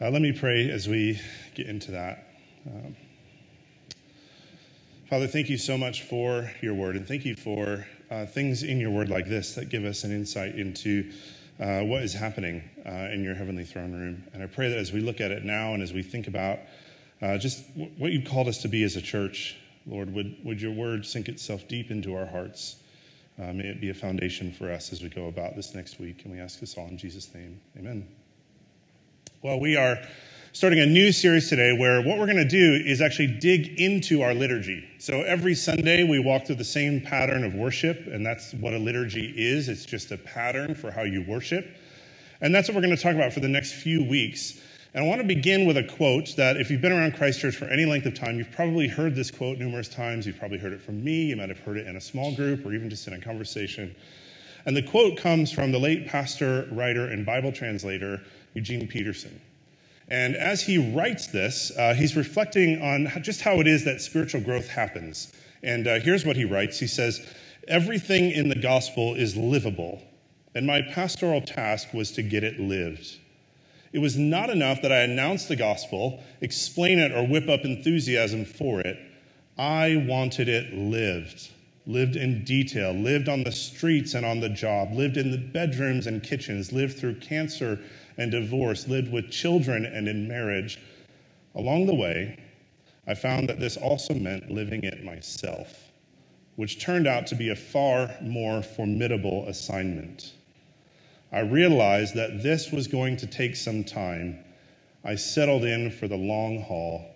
Uh, let me pray as we get into that. Um, Father, thank you so much for your word, and thank you for uh, things in your word like this that give us an insight into uh, what is happening uh, in your heavenly throne room. And I pray that as we look at it now and as we think about uh, just w- what you've called us to be as a church, Lord, would, would your word sink itself deep into our hearts? Uh, may it be a foundation for us as we go about this next week. And we ask this all in Jesus' name. Amen. Well, we are starting a new series today where what we're going to do is actually dig into our liturgy. So every Sunday we walk through the same pattern of worship, and that's what a liturgy is. It's just a pattern for how you worship. And that's what we're going to talk about for the next few weeks. And I want to begin with a quote that, if you've been around Christchurch for any length of time, you've probably heard this quote numerous times. You've probably heard it from me. You might have heard it in a small group or even just in a conversation. And the quote comes from the late pastor, writer, and Bible translator Eugene Peterson. And as he writes this, uh, he's reflecting on just how it is that spiritual growth happens. And uh, here's what he writes He says, Everything in the gospel is livable, and my pastoral task was to get it lived. It was not enough that I announce the gospel, explain it, or whip up enthusiasm for it. I wanted it lived, lived in detail, lived on the streets and on the job, lived in the bedrooms and kitchens, lived through cancer and divorce, lived with children and in marriage. Along the way, I found that this also meant living it myself, which turned out to be a far more formidable assignment. I realized that this was going to take some time. I settled in for the long haul.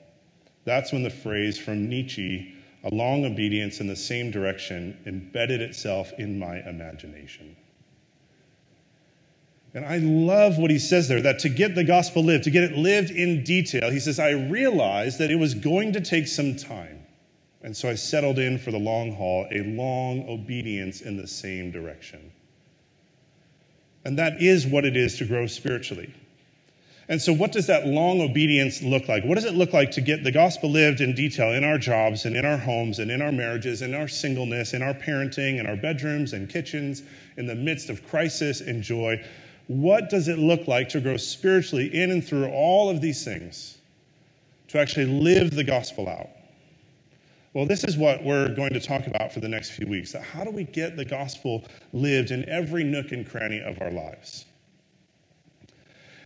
That's when the phrase from Nietzsche, a long obedience in the same direction, embedded itself in my imagination. And I love what he says there that to get the gospel lived, to get it lived in detail, he says, I realized that it was going to take some time. And so I settled in for the long haul, a long obedience in the same direction. And that is what it is to grow spiritually. And so, what does that long obedience look like? What does it look like to get the gospel lived in detail in our jobs and in our homes and in our marriages, in our singleness, in our parenting, in our bedrooms and kitchens, in the midst of crisis and joy? What does it look like to grow spiritually in and through all of these things? To actually live the gospel out? Well, this is what we're going to talk about for the next few weeks. How do we get the gospel lived in every nook and cranny of our lives?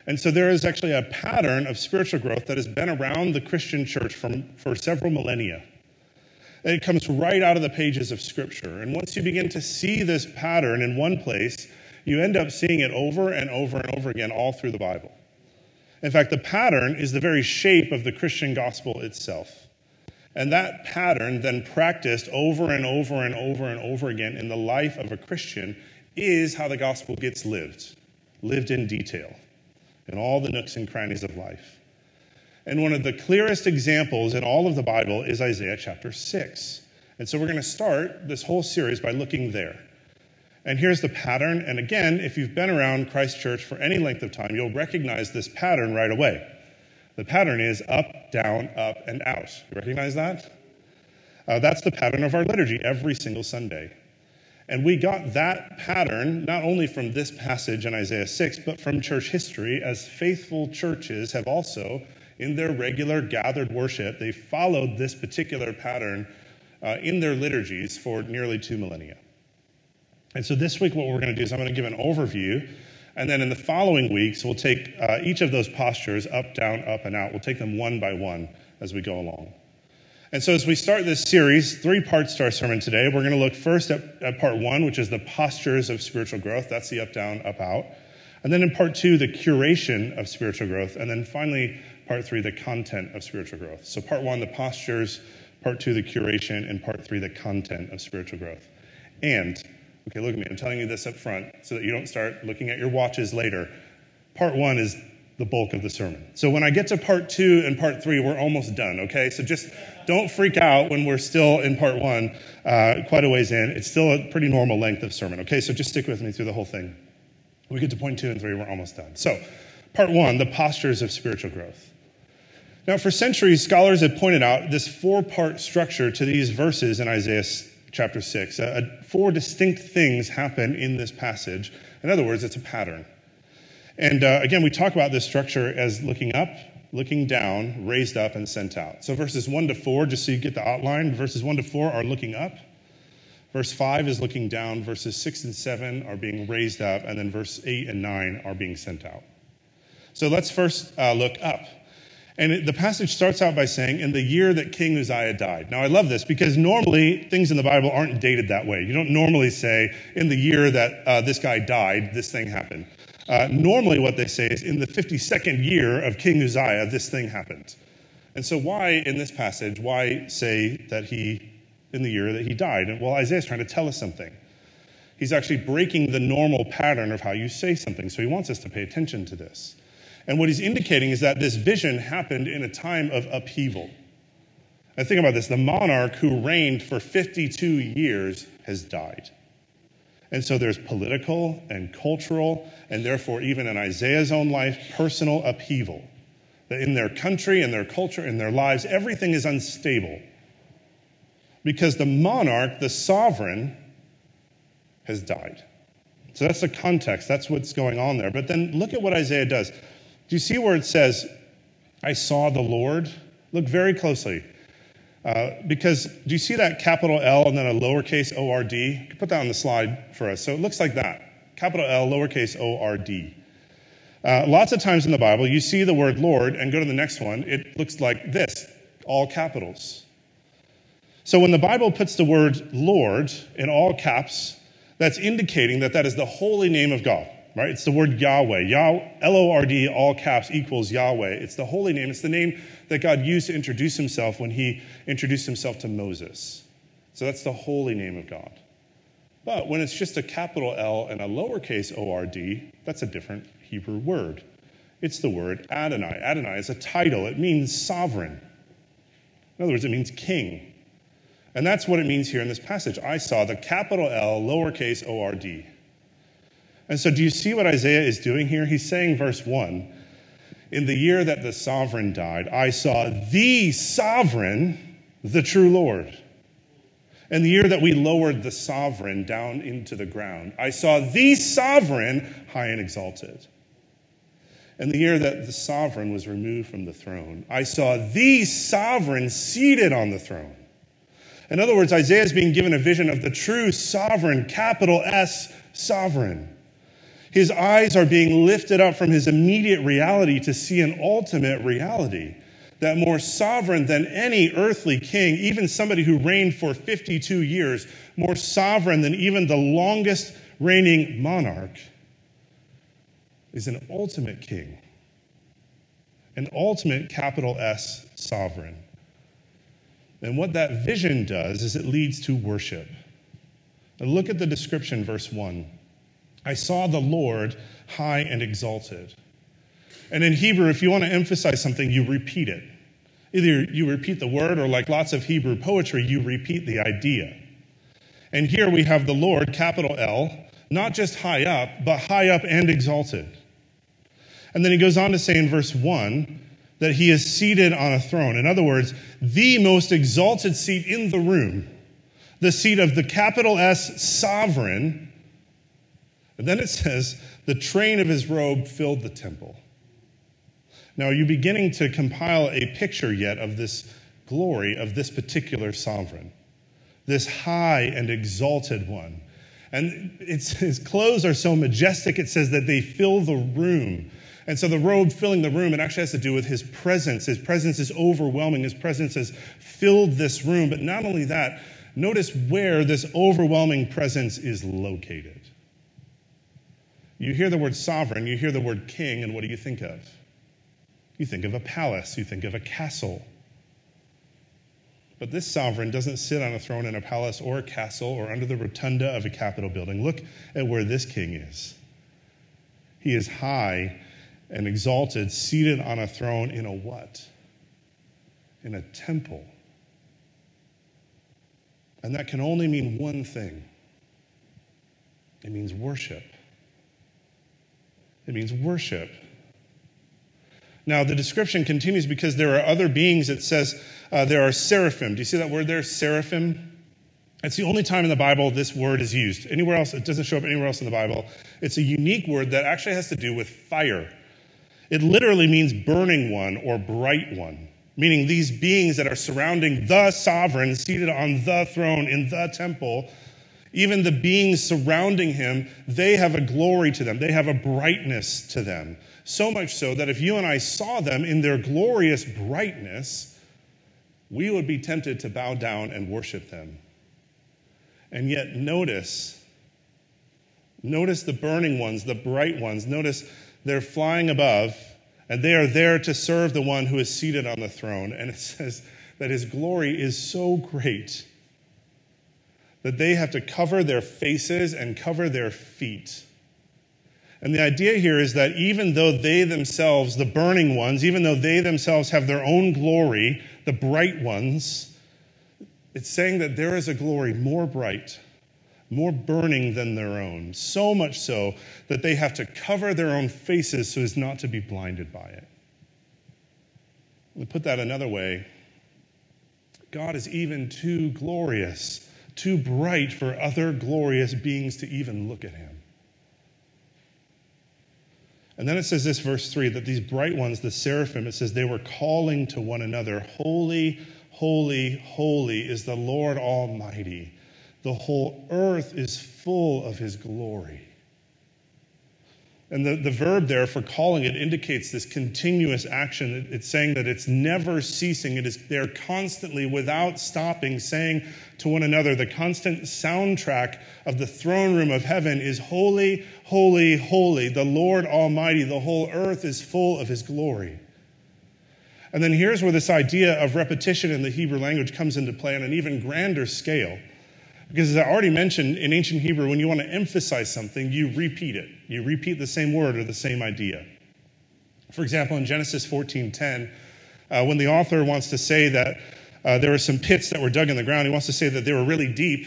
And so there is actually a pattern of spiritual growth that has been around the Christian church for several millennia. It comes right out of the pages of Scripture. And once you begin to see this pattern in one place, you end up seeing it over and over and over again all through the Bible. In fact, the pattern is the very shape of the Christian gospel itself. And that pattern, then practiced over and over and over and over again in the life of a Christian, is how the gospel gets lived, lived in detail, in all the nooks and crannies of life. And one of the clearest examples in all of the Bible is Isaiah chapter 6. And so we're going to start this whole series by looking there. And here's the pattern. And again, if you've been around Christ Church for any length of time, you'll recognize this pattern right away. The pattern is up, down, up, and out. You recognize that? Uh, that's the pattern of our liturgy every single Sunday. And we got that pattern not only from this passage in Isaiah 6, but from church history, as faithful churches have also, in their regular gathered worship, they followed this particular pattern uh, in their liturgies for nearly two millennia. And so this week, what we're going to do is I'm going to give an overview. And then in the following weeks, we'll take uh, each of those postures up, down, up, and out. We'll take them one by one as we go along. And so, as we start this series, three parts to our sermon today. We're going to look first at, at part one, which is the postures of spiritual growth. That's the up, down, up, out. And then in part two, the curation of spiritual growth. And then finally, part three, the content of spiritual growth. So, part one, the postures, part two, the curation, and part three, the content of spiritual growth. And Okay, look at me. I'm telling you this up front so that you don't start looking at your watches later. Part one is the bulk of the sermon. So when I get to part two and part three, we're almost done, okay? So just don't freak out when we're still in part one, uh, quite a ways in. It's still a pretty normal length of sermon, okay? So just stick with me through the whole thing. we get to point two and three, we're almost done. So, part one the postures of spiritual growth. Now, for centuries, scholars have pointed out this four part structure to these verses in Isaiah chapter 6. Uh, four distinct things happen in this passage. In other words, it's a pattern. And uh, again, we talk about this structure as looking up, looking down, raised up, and sent out. So verses 1 to 4, just so you get the outline, verses 1 to 4 are looking up. Verse 5 is looking down. Verses 6 and 7 are being raised up. And then verse 8 and 9 are being sent out. So let's first uh, look up. And it, the passage starts out by saying, in the year that King Uzziah died. Now, I love this because normally things in the Bible aren't dated that way. You don't normally say, in the year that uh, this guy died, this thing happened. Uh, normally, what they say is, in the 52nd year of King Uzziah, this thing happened. And so, why in this passage, why say that he, in the year that he died? And, well, Isaiah's trying to tell us something. He's actually breaking the normal pattern of how you say something. So, he wants us to pay attention to this. And what he's indicating is that this vision happened in a time of upheaval. And think about this the monarch who reigned for 52 years has died. And so there's political and cultural, and therefore, even in Isaiah's own life, personal upheaval. That in their country, in their culture, in their lives, everything is unstable. Because the monarch, the sovereign, has died. So that's the context. That's what's going on there. But then look at what Isaiah does. Do you see where it says, I saw the Lord? Look very closely. Uh, because do you see that capital L and then a lowercase O R D? Put that on the slide for us. So it looks like that capital L, lowercase O R D. Uh, lots of times in the Bible, you see the word Lord and go to the next one, it looks like this all capitals. So when the Bible puts the word Lord in all caps, that's indicating that that is the holy name of God right? It's the word Yahweh. Yah, L O R D, all caps, equals Yahweh. It's the holy name. It's the name that God used to introduce himself when he introduced himself to Moses. So that's the holy name of God. But when it's just a capital L and a lowercase O R D, that's a different Hebrew word. It's the word Adonai. Adonai is a title, it means sovereign. In other words, it means king. And that's what it means here in this passage. I saw the capital L, lowercase O R D. And so, do you see what Isaiah is doing here? He's saying, verse 1 In the year that the sovereign died, I saw the sovereign, the true Lord. In the year that we lowered the sovereign down into the ground, I saw the sovereign high and exalted. In the year that the sovereign was removed from the throne, I saw the sovereign seated on the throne. In other words, Isaiah is being given a vision of the true sovereign, capital S sovereign. His eyes are being lifted up from his immediate reality to see an ultimate reality that more sovereign than any earthly king, even somebody who reigned for 52 years, more sovereign than even the longest reigning monarch, is an ultimate king, an ultimate capital S sovereign. And what that vision does is it leads to worship. Now look at the description, verse 1. I saw the Lord high and exalted. And in Hebrew, if you want to emphasize something, you repeat it. Either you repeat the word, or like lots of Hebrew poetry, you repeat the idea. And here we have the Lord, capital L, not just high up, but high up and exalted. And then he goes on to say in verse 1 that he is seated on a throne. In other words, the most exalted seat in the room, the seat of the capital S sovereign and then it says, the train of his robe filled the temple. Now, are you beginning to compile a picture yet of this glory of this particular sovereign, this high and exalted one? And his clothes are so majestic, it says that they fill the room. And so the robe filling the room, it actually has to do with his presence. His presence is overwhelming. His presence has filled this room. But not only that, notice where this overwhelming presence is located. You hear the word sovereign, you hear the word king, and what do you think of? You think of a palace, you think of a castle. But this sovereign doesn't sit on a throne in a palace or a castle or under the rotunda of a capitol building. Look at where this king is. He is high and exalted, seated on a throne in a what? In a temple. And that can only mean one thing it means worship. It means worship. Now, the description continues because there are other beings. It says uh, there are seraphim. Do you see that word there, seraphim? It's the only time in the Bible this word is used. Anywhere else, it doesn't show up anywhere else in the Bible. It's a unique word that actually has to do with fire. It literally means burning one or bright one, meaning these beings that are surrounding the sovereign, seated on the throne in the temple, even the beings surrounding him, they have a glory to them. They have a brightness to them. So much so that if you and I saw them in their glorious brightness, we would be tempted to bow down and worship them. And yet, notice, notice the burning ones, the bright ones. Notice they're flying above, and they are there to serve the one who is seated on the throne. And it says that his glory is so great that they have to cover their faces and cover their feet. And the idea here is that even though they themselves, the burning ones, even though they themselves have their own glory, the bright ones, it's saying that there is a glory more bright, more burning than their own. So much so that they have to cover their own faces so as not to be blinded by it. Me put that another way God is even too glorious, too bright for other glorious beings to even look at him. And then it says this, verse 3, that these bright ones, the seraphim, it says they were calling to one another, Holy, Holy, holy is the Lord Almighty. The whole earth is full of his glory. And the, the verb there for calling it indicates this continuous action. It's saying that it's never ceasing. It is they're constantly, without stopping, saying to one another, the constant soundtrack of the throne room of heaven is holy, holy, holy. The Lord Almighty, the whole earth is full of his glory. And then here's where this idea of repetition in the Hebrew language comes into play on an even grander scale. Because as I already mentioned, in ancient Hebrew, when you want to emphasize something, you repeat it. You repeat the same word or the same idea. For example, in Genesis 14:10, uh, when the author wants to say that uh, there were some pits that were dug in the ground, he wants to say that they were really deep.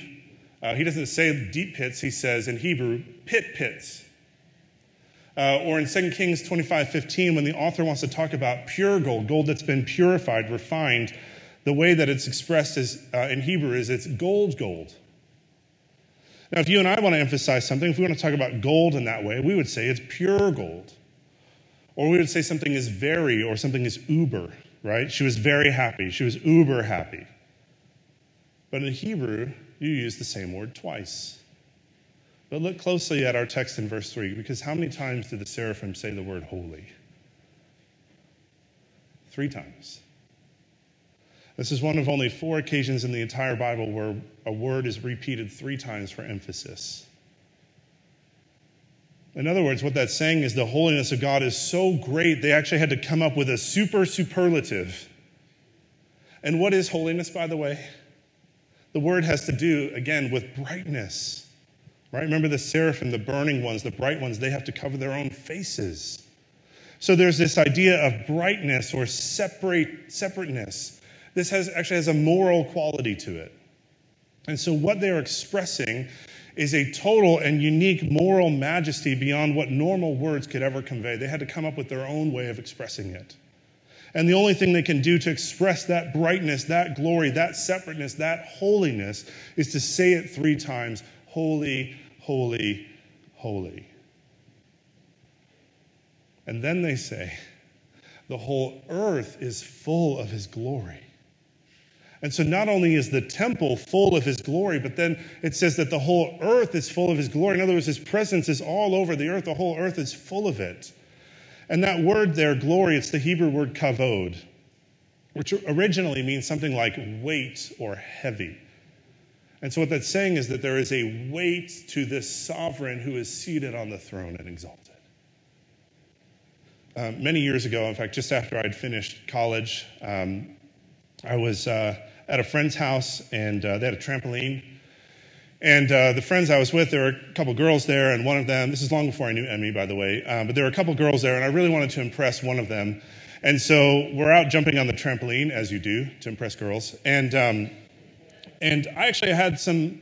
Uh, he doesn't say deep pits, he says in Hebrew, pit pits. Uh, or in 2 Kings 25 15, when the author wants to talk about pure gold, gold that's been purified, refined, the way that it's expressed is, uh, in Hebrew is it's gold, gold. Now, if you and I want to emphasize something, if we want to talk about gold in that way, we would say it's pure gold. Or we would say something is very or something is uber, right? She was very happy. She was uber happy. But in Hebrew, you use the same word twice. But look closely at our text in verse 3, because how many times did the seraphim say the word holy? Three times. This is one of only four occasions in the entire Bible where a word is repeated three times for emphasis. In other words, what that's saying is the holiness of God is so great, they actually had to come up with a super superlative. And what is holiness, by the way? The word has to do, again, with brightness. Right? Remember the seraphim, the burning ones, the bright ones, they have to cover their own faces. So there's this idea of brightness or separate, separateness. This has, actually has a moral quality to it. And so what they're expressing is a total and unique moral majesty beyond what normal words could ever convey. They had to come up with their own way of expressing it. And the only thing they can do to express that brightness, that glory, that separateness, that holiness is to say it three times holy, holy, holy. And then they say, the whole earth is full of his glory. And so not only is the temple full of his glory, but then it says that the whole earth is full of his glory. In other words, his presence is all over the earth. The whole earth is full of it. And that word there, glory, it's the Hebrew word kavod, which originally means something like weight or heavy. And so, what that's saying is that there is a weight to this sovereign who is seated on the throne and exalted. Uh, many years ago, in fact, just after I'd finished college, um, I was uh, at a friend's house and uh, they had a trampoline. And uh, the friends I was with, there were a couple girls there, and one of them, this is long before I knew Emmy, by the way, uh, but there were a couple girls there, and I really wanted to impress one of them. And so we're out jumping on the trampoline, as you do, to impress girls. And um, and I actually had some,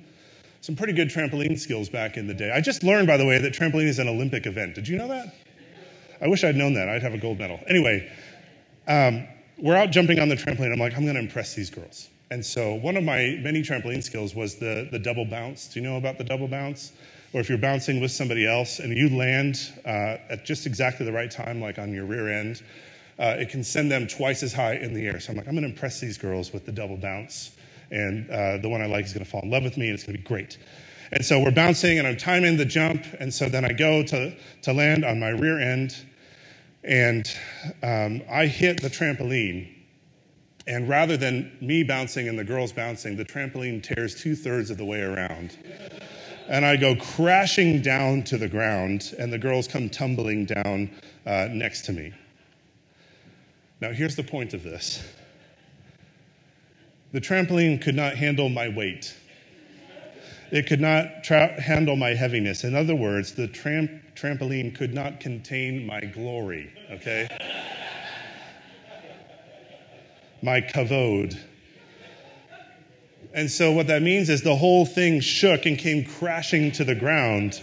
some pretty good trampoline skills back in the day. I just learned, by the way, that trampoline is an Olympic event. Did you know that? I wish I'd known that. I'd have a gold medal. Anyway, um, we're out jumping on the trampoline. I'm like, I'm going to impress these girls. And so one of my many trampoline skills was the, the double bounce. Do you know about the double bounce? Or if you're bouncing with somebody else and you land uh, at just exactly the right time, like on your rear end, uh, it can send them twice as high in the air. So I'm like, I'm going to impress these girls with the double bounce. And uh, the one I like is going to fall in love with me, and it's going to be great. And so we're bouncing, and I'm timing the jump. And so then I go to, to land on my rear end, and um, I hit the trampoline. And rather than me bouncing and the girls bouncing, the trampoline tears two thirds of the way around. And I go crashing down to the ground, and the girls come tumbling down uh, next to me. Now, here's the point of this the trampoline could not handle my weight, it could not tra- handle my heaviness. In other words, the tram- trampoline could not contain my glory, okay? My kavod. And so, what that means is the whole thing shook and came crashing to the ground.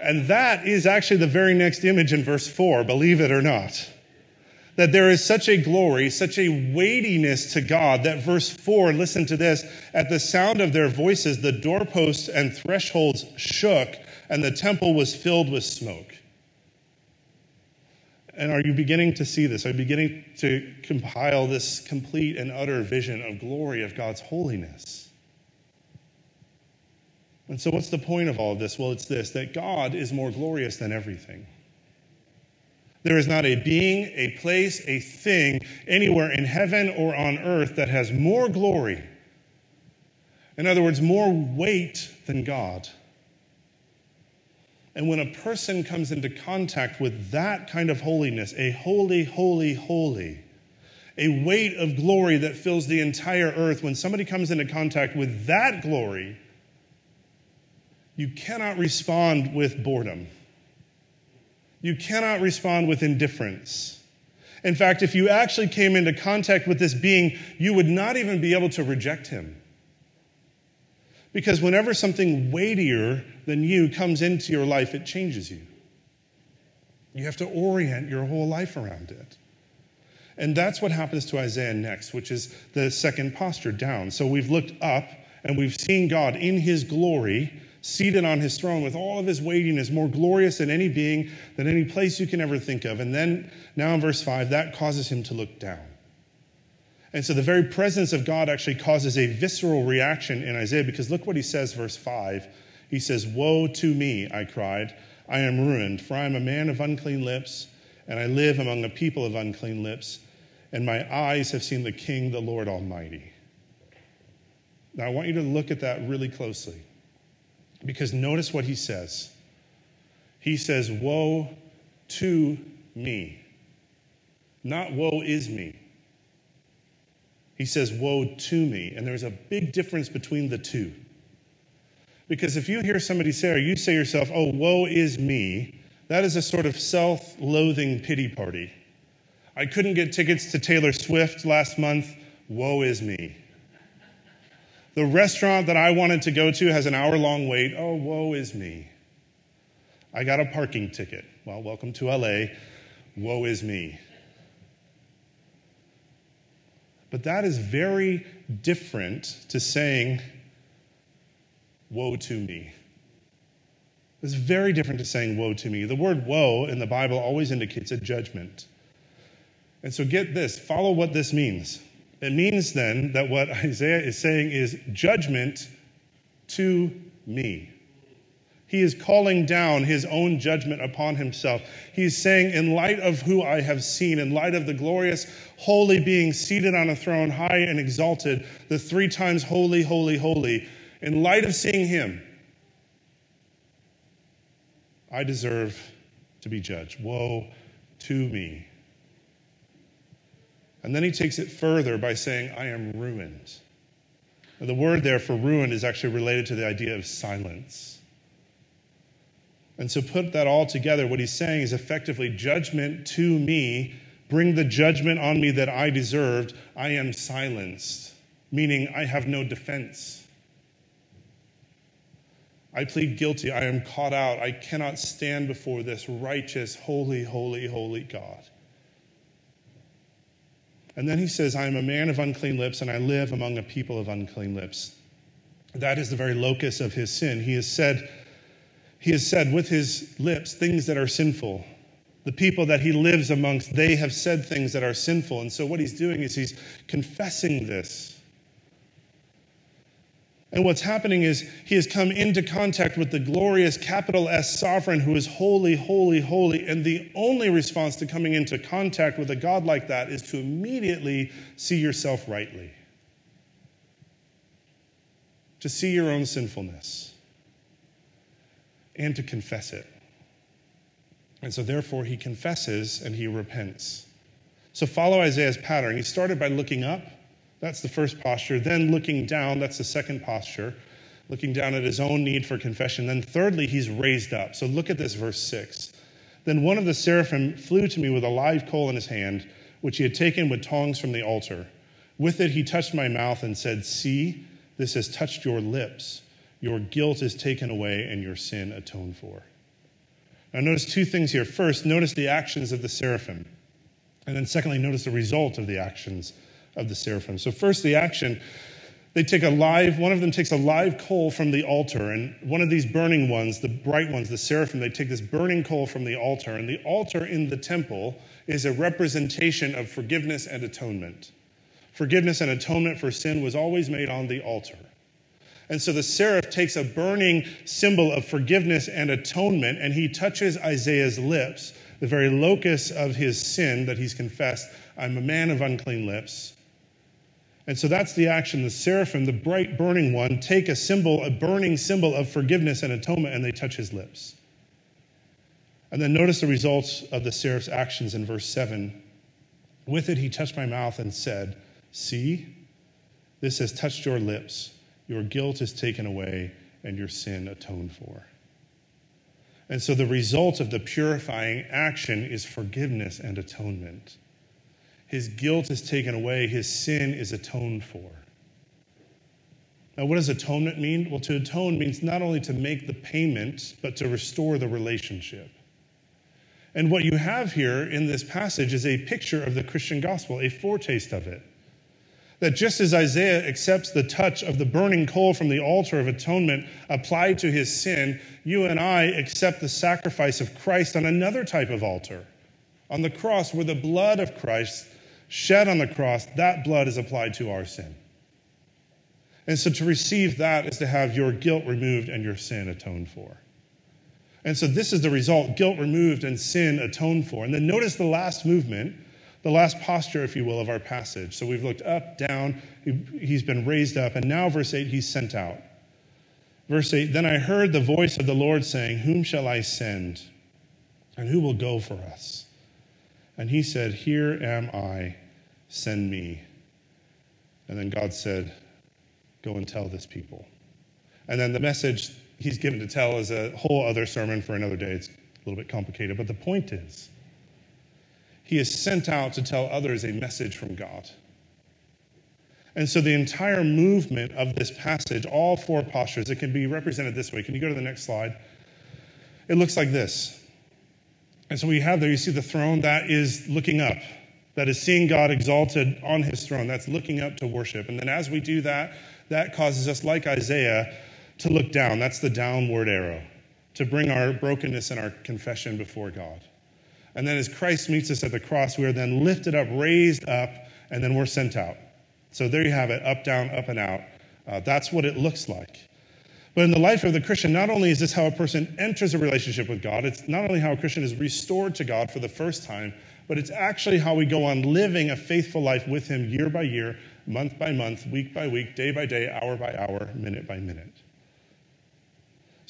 And that is actually the very next image in verse 4, believe it or not that there is such a glory, such a weightiness to God that verse 4, listen to this, at the sound of their voices, the doorposts and thresholds shook, and the temple was filled with smoke. And are you beginning to see this? Are you beginning to compile this complete and utter vision of glory of God's holiness? And so, what's the point of all of this? Well, it's this that God is more glorious than everything. There is not a being, a place, a thing anywhere in heaven or on earth that has more glory. In other words, more weight than God. And when a person comes into contact with that kind of holiness, a holy, holy, holy, a weight of glory that fills the entire earth, when somebody comes into contact with that glory, you cannot respond with boredom. You cannot respond with indifference. In fact, if you actually came into contact with this being, you would not even be able to reject him. Because whenever something weightier than you comes into your life, it changes you. You have to orient your whole life around it. And that's what happens to Isaiah next, which is the second posture down. So we've looked up and we've seen God in his glory seated on his throne with all of his weightiness, more glorious than any being, than any place you can ever think of. And then, now in verse 5, that causes him to look down. And so the very presence of God actually causes a visceral reaction in Isaiah because look what he says, verse 5. He says, Woe to me, I cried. I am ruined, for I am a man of unclean lips, and I live among a people of unclean lips, and my eyes have seen the King, the Lord Almighty. Now, I want you to look at that really closely. Because notice what he says. He says, Woe to me. Not woe is me. He says, Woe to me. And there's a big difference between the two. Because if you hear somebody say, or you say yourself, Oh, woe is me, that is a sort of self loathing pity party. I couldn't get tickets to Taylor Swift last month. Woe is me. The restaurant that I wanted to go to has an hour long wait. Oh, woe is me. I got a parking ticket. Well, welcome to LA. Woe is me. But that is very different to saying, Woe to me. It's very different to saying, Woe to me. The word woe in the Bible always indicates a judgment. And so get this follow what this means. It means then that what Isaiah is saying is judgment to me. He is calling down his own judgment upon himself. He's saying, in light of who I have seen, in light of the glorious, holy being seated on a throne, high and exalted, the three times holy, holy, holy, in light of seeing him, I deserve to be judged. Woe to me. And then he takes it further by saying, I am ruined. The word there for ruined is actually related to the idea of silence. And so, put that all together, what he's saying is effectively judgment to me, bring the judgment on me that I deserved. I am silenced, meaning I have no defense. I plead guilty. I am caught out. I cannot stand before this righteous, holy, holy, holy God. And then he says, I am a man of unclean lips, and I live among a people of unclean lips. That is the very locus of his sin. He has said, he has said with his lips things that are sinful. The people that he lives amongst, they have said things that are sinful. And so what he's doing is he's confessing this. And what's happening is he has come into contact with the glorious capital S sovereign who is holy, holy, holy. And the only response to coming into contact with a God like that is to immediately see yourself rightly, to see your own sinfulness, and to confess it. And so, therefore, he confesses and he repents. So, follow Isaiah's pattern. He started by looking up that's the first posture. Then looking down, that's the second posture, looking down at his own need for confession. Then thirdly, he's raised up. So look at this, verse 6. Then one of the seraphim flew to me with a live coal in his hand, which he had taken with tongs from the altar. With it, he touched my mouth and said, See, this has touched your lips. Your guilt is taken away and your sin atoned for. Now, notice two things here. First, notice the actions of the seraphim. And then, secondly, notice the result of the actions of the seraphim. So, first, the action. They take a live, one of them takes a live coal from the altar, and one of these burning ones, the bright ones, the seraphim, they take this burning coal from the altar. And the altar in the temple is a representation of forgiveness and atonement. Forgiveness and atonement for sin was always made on the altar. And so the seraph takes a burning symbol of forgiveness and atonement, and he touches Isaiah's lips, the very locus of his sin that he's confessed. I'm a man of unclean lips. And so that's the action. The seraphim, the bright burning one, take a symbol, a burning symbol of forgiveness and atonement, and they touch his lips. And then notice the results of the seraph's actions in verse 7. With it, he touched my mouth and said, See, this has touched your lips. Your guilt is taken away, and your sin atoned for. And so the result of the purifying action is forgiveness and atonement. His guilt is taken away, his sin is atoned for. Now, what does atonement mean? Well, to atone means not only to make the payment, but to restore the relationship. And what you have here in this passage is a picture of the Christian gospel, a foretaste of it. That just as Isaiah accepts the touch of the burning coal from the altar of atonement applied to his sin, you and I accept the sacrifice of Christ on another type of altar, on the cross, where the blood of Christ shed on the cross, that blood is applied to our sin. And so to receive that is to have your guilt removed and your sin atoned for. And so this is the result guilt removed and sin atoned for. And then notice the last movement, the last posture, if you will, of our passage. So we've looked up, down, he's been raised up, and now, verse 8, he's sent out. Verse 8 Then I heard the voice of the Lord saying, Whom shall I send? And who will go for us? And he said, Here am I, send me. And then God said, Go and tell this people. And then the message he's given to tell is a whole other sermon for another day. It's a little bit complicated, but the point is, he is sent out to tell others a message from God. And so the entire movement of this passage, all four postures, it can be represented this way. Can you go to the next slide? It looks like this and so we have there, you see the throne, that is looking up, that is seeing God exalted on his throne. That's looking up to worship. And then as we do that, that causes us, like Isaiah, to look down. That's the downward arrow, to bring our brokenness and our confession before God. And then as Christ meets us at the cross, we are then lifted up, raised up, and then we're sent out. So there you have it up, down, up, and out. Uh, that's what it looks like. But in the life of the Christian, not only is this how a person enters a relationship with God, it's not only how a Christian is restored to God for the first time, but it's actually how we go on living a faithful life with Him year by year, month by month, week by week, day by day, hour by hour, minute by minute.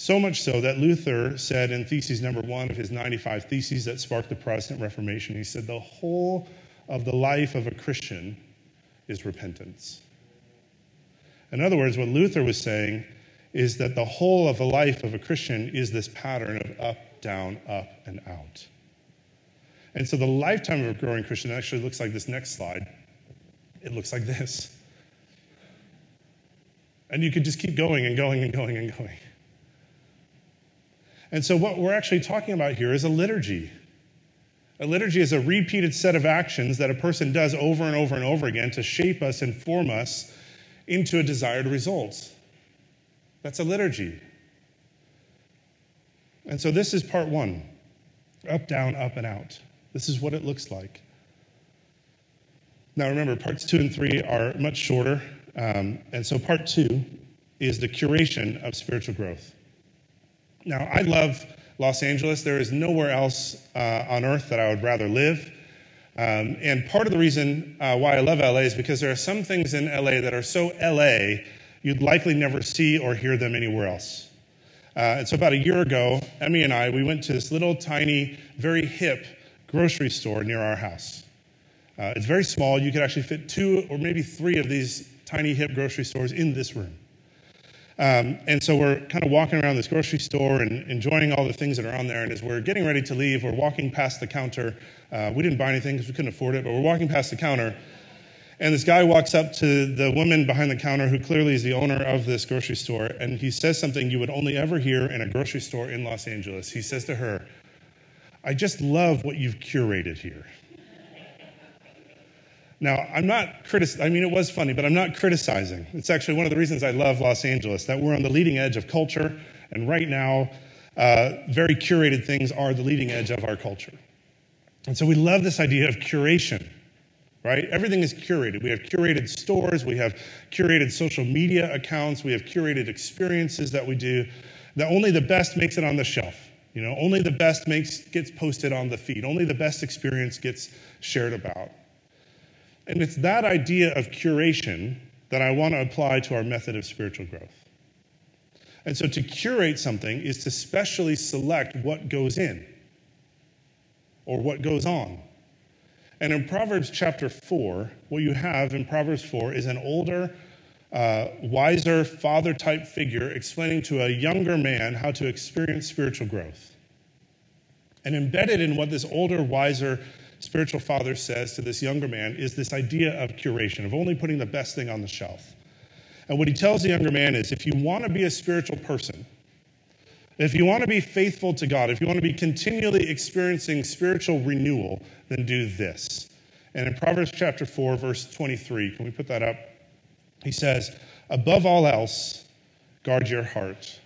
So much so that Luther said in thesis number one of his 95 theses that sparked the Protestant Reformation, he said, The whole of the life of a Christian is repentance. In other words, what Luther was saying is that the whole of the life of a Christian is this pattern of up, down, up, and out. And so the lifetime of a growing Christian actually looks like this next slide. It looks like this. And you could just keep going and going and going and going. And so, what we're actually talking about here is a liturgy. A liturgy is a repeated set of actions that a person does over and over and over again to shape us and form us into a desired result. That's a liturgy. And so this is part one up, down, up, and out. This is what it looks like. Now remember, parts two and three are much shorter. Um, and so part two is the curation of spiritual growth. Now, I love Los Angeles. There is nowhere else uh, on earth that I would rather live. Um, and part of the reason uh, why I love LA is because there are some things in LA that are so LA, you'd likely never see or hear them anywhere else. Uh, and so, about a year ago, Emmy and I, we went to this little tiny, very hip grocery store near our house. Uh, it's very small. You could actually fit two or maybe three of these tiny, hip grocery stores in this room. Um, and so we're kind of walking around this grocery store and enjoying all the things that are on there. And as we're getting ready to leave, we're walking past the counter. Uh, we didn't buy anything because we couldn't afford it, but we're walking past the counter. And this guy walks up to the woman behind the counter, who clearly is the owner of this grocery store, and he says something you would only ever hear in a grocery store in Los Angeles. He says to her, I just love what you've curated here. Now, I'm not I mean, it was funny, but I'm not criticizing. It's actually one of the reasons I love Los Angeles, that we're on the leading edge of culture, and right now, uh, very curated things are the leading edge of our culture. And so we love this idea of curation, right? Everything is curated. We have curated stores, we have curated social media accounts, we have curated experiences that we do, that only the best makes it on the shelf. You know, only the best makes, gets posted on the feed, only the best experience gets shared about. And it's that idea of curation that I want to apply to our method of spiritual growth. And so to curate something is to specially select what goes in or what goes on. And in Proverbs chapter 4, what you have in Proverbs 4 is an older, uh, wiser father type figure explaining to a younger man how to experience spiritual growth. And embedded in what this older, wiser spiritual father says to this younger man is this idea of curation, of only putting the best thing on the shelf. And what he tells the younger man is if you want to be a spiritual person, if you want to be faithful to God, if you want to be continually experiencing spiritual renewal, then do this. And in Proverbs chapter 4, verse 23, can we put that up? He says, Above all else, guard your heart,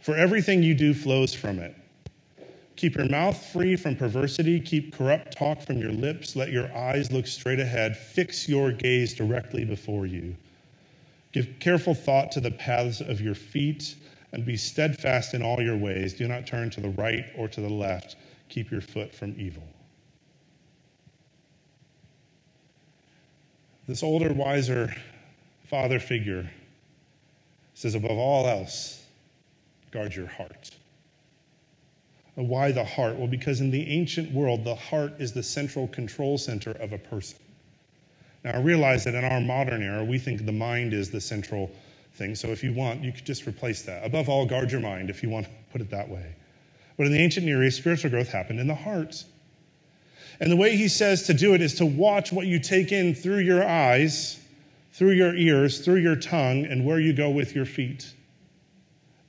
for everything you do flows from it. Keep your mouth free from perversity. Keep corrupt talk from your lips. Let your eyes look straight ahead. Fix your gaze directly before you. Give careful thought to the paths of your feet and be steadfast in all your ways. Do not turn to the right or to the left. Keep your foot from evil. This older, wiser father figure says, above all else, guard your heart. Why the heart? Well, because in the ancient world, the heart is the central control center of a person. Now, I realize that in our modern era, we think the mind is the central thing. So if you want, you could just replace that. Above all, guard your mind if you want to put it that way. But in the ancient Near East, spiritual growth happened in the heart. And the way he says to do it is to watch what you take in through your eyes, through your ears, through your tongue, and where you go with your feet.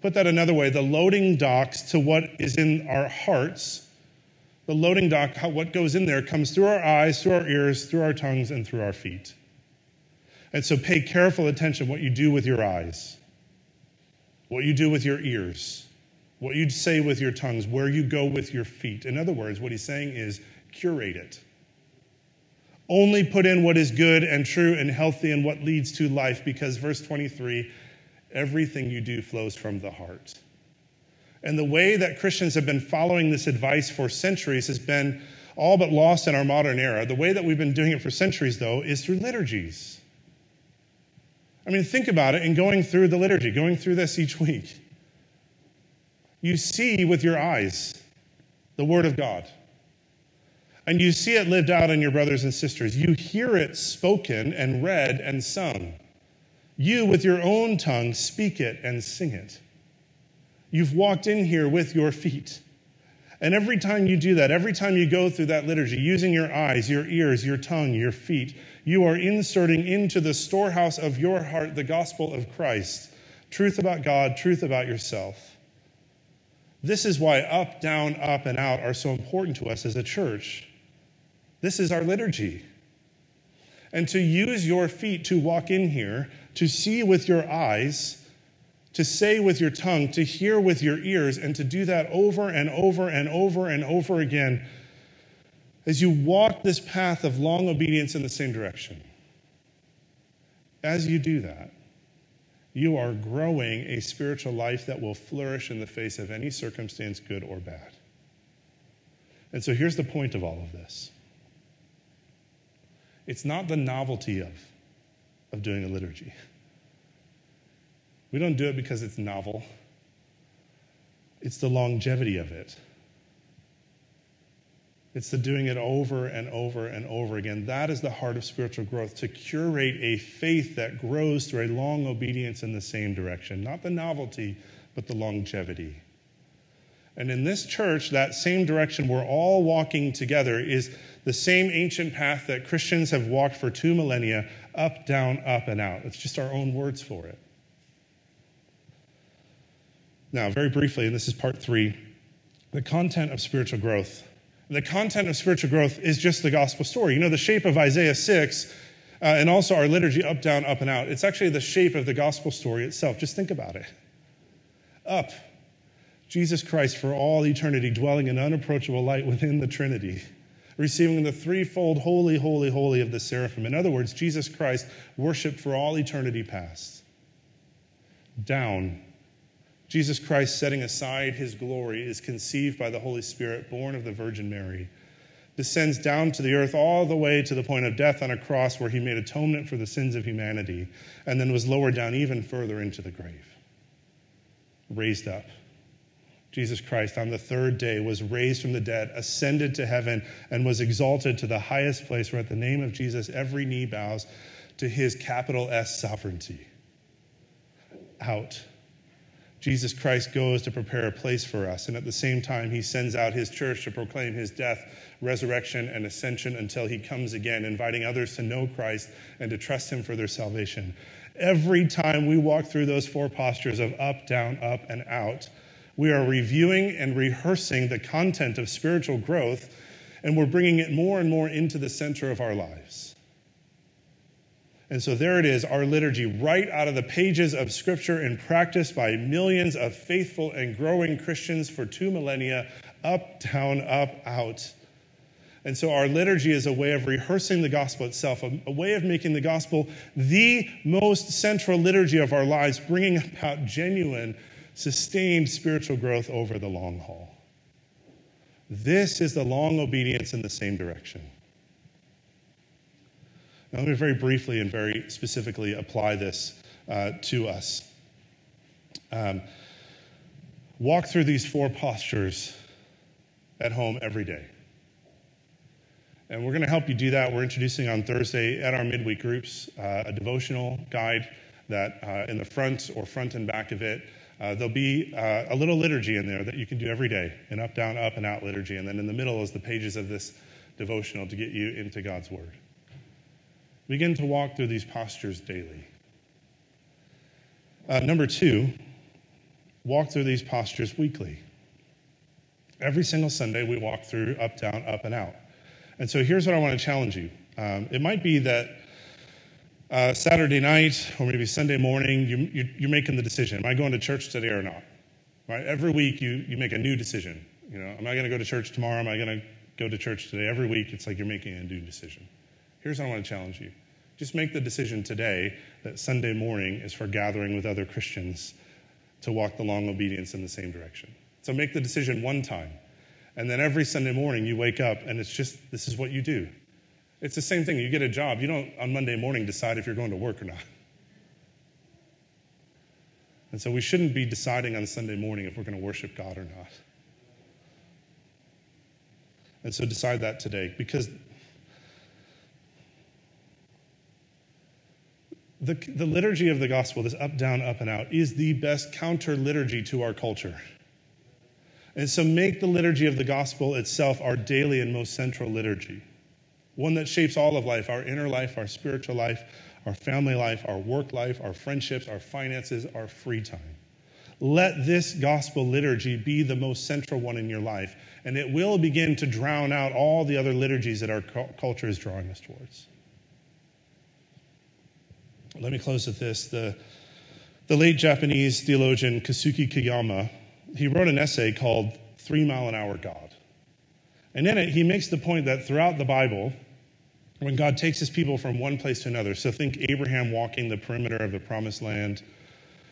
Put that another way the loading docks to what is in our hearts, the loading dock, how, what goes in there, comes through our eyes, through our ears, through our tongues, and through our feet. And so pay careful attention what you do with your eyes, what you do with your ears, what you say with your tongues, where you go with your feet. In other words, what he's saying is curate it. Only put in what is good and true and healthy and what leads to life, because verse 23 Everything you do flows from the heart. And the way that Christians have been following this advice for centuries has been all but lost in our modern era. The way that we've been doing it for centuries, though, is through liturgies. I mean, think about it in going through the liturgy, going through this each week. You see with your eyes the Word of God. And you see it lived out in your brothers and sisters. You hear it spoken and read and sung. You, with your own tongue, speak it and sing it. You've walked in here with your feet. And every time you do that, every time you go through that liturgy, using your eyes, your ears, your tongue, your feet, you are inserting into the storehouse of your heart the gospel of Christ truth about God, truth about yourself. This is why up, down, up, and out are so important to us as a church. This is our liturgy. And to use your feet to walk in here, to see with your eyes, to say with your tongue, to hear with your ears, and to do that over and over and over and over again as you walk this path of long obedience in the same direction. As you do that, you are growing a spiritual life that will flourish in the face of any circumstance, good or bad. And so here's the point of all of this it's not the novelty of, of doing a liturgy. We don't do it because it's novel, it's the longevity of it. It's the doing it over and over and over again. That is the heart of spiritual growth to curate a faith that grows through a long obedience in the same direction. Not the novelty, but the longevity. And in this church, that same direction we're all walking together is the same ancient path that Christians have walked for two millennia up, down, up, and out. It's just our own words for it. Now, very briefly, and this is part three the content of spiritual growth the content of spiritual growth is just the gospel story. You know, the shape of Isaiah 6 uh, and also our liturgy up, down, up, and out, it's actually the shape of the gospel story itself. Just think about it. Up, Jesus Christ for all eternity, dwelling in unapproachable light within the Trinity, receiving the threefold holy, holy, holy of the seraphim. In other words, Jesus Christ worshiped for all eternity past. Down, Jesus Christ, setting aside his glory, is conceived by the Holy Spirit, born of the Virgin Mary, descends down to the earth all the way to the point of death on a cross where he made atonement for the sins of humanity, and then was lowered down even further into the grave. Raised up. Jesus Christ on the third day was raised from the dead, ascended to heaven, and was exalted to the highest place where at the name of Jesus every knee bows to his capital S sovereignty. Out Jesus Christ goes to prepare a place for us. And at the same time, he sends out his church to proclaim his death, resurrection, and ascension until he comes again, inviting others to know Christ and to trust him for their salvation. Every time we walk through those four postures of up, down, up, and out, we are reviewing and rehearsing the content of spiritual growth, and we're bringing it more and more into the center of our lives. And so there it is, our liturgy, right out of the pages of Scripture and practiced by millions of faithful and growing Christians for two millennia, up, down, up, out. And so our liturgy is a way of rehearsing the gospel itself, a, a way of making the gospel the most central liturgy of our lives, bringing about genuine, sustained spiritual growth over the long haul. This is the long obedience in the same direction. Now, let me very briefly and very specifically apply this uh, to us. Um, walk through these four postures at home every day. And we're going to help you do that. We're introducing on Thursday at our midweek groups uh, a devotional guide that uh, in the front or front and back of it, uh, there'll be uh, a little liturgy in there that you can do every day an up, down, up, and out liturgy. And then in the middle is the pages of this devotional to get you into God's Word. Begin to walk through these postures daily. Uh, number two, walk through these postures weekly. Every single Sunday, we walk through up, down, up, and out. And so here's what I want to challenge you. Um, it might be that uh, Saturday night or maybe Sunday morning, you, are making the decision: Am I going to church today or not? Right? Every week, you you make a new decision. You know, am I going to go to church tomorrow? Am I going to go to church today? Every week, it's like you're making a new decision. Here's what I want to challenge you just make the decision today that Sunday morning is for gathering with other Christians to walk the long obedience in the same direction. So make the decision one time. And then every Sunday morning you wake up and it's just, this is what you do. It's the same thing. You get a job. You don't, on Monday morning, decide if you're going to work or not. And so we shouldn't be deciding on Sunday morning if we're going to worship God or not. And so decide that today because The, the liturgy of the gospel, this up, down, up, and out, is the best counter liturgy to our culture. And so make the liturgy of the gospel itself our daily and most central liturgy, one that shapes all of life our inner life, our spiritual life, our family life, our work life, our friendships, our finances, our free time. Let this gospel liturgy be the most central one in your life, and it will begin to drown out all the other liturgies that our culture is drawing us towards. Let me close with this. The, the late Japanese theologian Kosuke Koyama, he wrote an essay called Three Mile an Hour God. And in it, he makes the point that throughout the Bible, when God takes his people from one place to another, so think Abraham walking the perimeter of the promised land,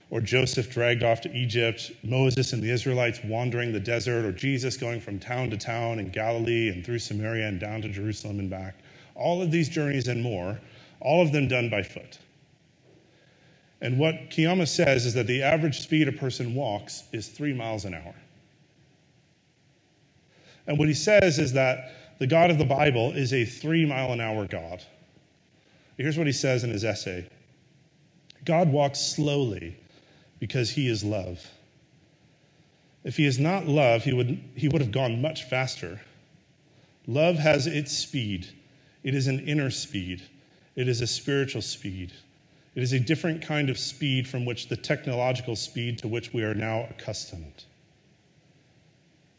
or Joseph dragged off to Egypt, Moses and the Israelites wandering the desert, or Jesus going from town to town in Galilee and through Samaria and down to Jerusalem and back. All of these journeys and more, all of them done by foot. And what Koyama says is that the average speed a person walks is three miles an hour. And what he says is that the God of the Bible is a three mile an hour God. Here's what he says in his essay God walks slowly because he is love. If he is not love, he would, he would have gone much faster. Love has its speed, it is an inner speed, it is a spiritual speed. It is a different kind of speed from which the technological speed to which we are now accustomed.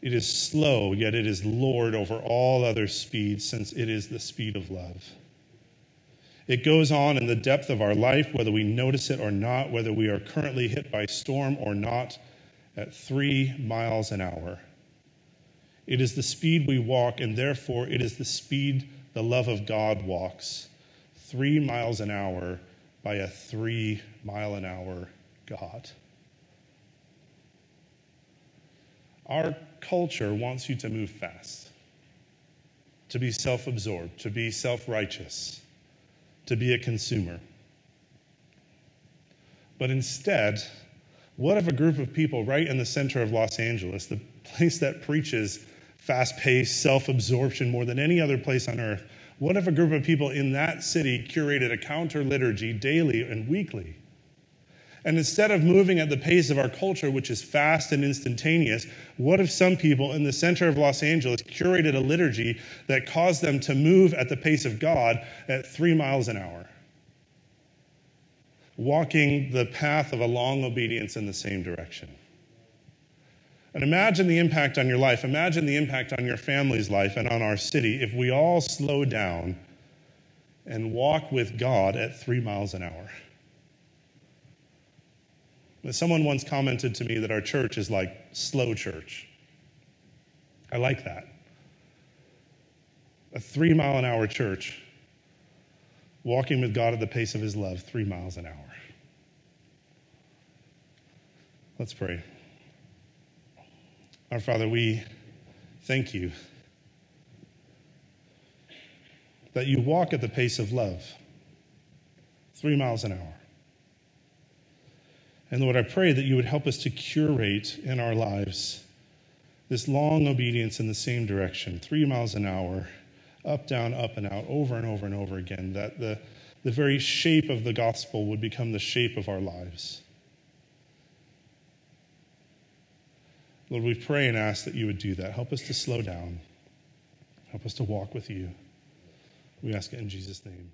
It is slow, yet it is Lord over all other speeds, since it is the speed of love. It goes on in the depth of our life, whether we notice it or not, whether we are currently hit by storm or not, at three miles an hour. It is the speed we walk, and therefore it is the speed the love of God walks. Three miles an hour by a three mile an hour God. Our culture wants you to move fast, to be self absorbed, to be self righteous, to be a consumer. But instead, what if a group of people right in the center of Los Angeles, the place that preaches fast paced self absorption more than any other place on earth, what if a group of people in that city curated a counter liturgy daily and weekly? And instead of moving at the pace of our culture, which is fast and instantaneous, what if some people in the center of Los Angeles curated a liturgy that caused them to move at the pace of God at three miles an hour? Walking the path of a long obedience in the same direction. And imagine the impact on your life. Imagine the impact on your family's life and on our city if we all slow down and walk with God at three miles an hour. Someone once commented to me that our church is like slow church. I like that. A three mile an hour church, walking with God at the pace of his love, three miles an hour. Let's pray. Our Father, we thank you that you walk at the pace of love, three miles an hour. And Lord, I pray that you would help us to curate in our lives this long obedience in the same direction, three miles an hour, up, down, up, and out, over and over and over again, that the, the very shape of the gospel would become the shape of our lives. Lord, we pray and ask that you would do that. Help us to slow down. Help us to walk with you. We ask it in Jesus' name.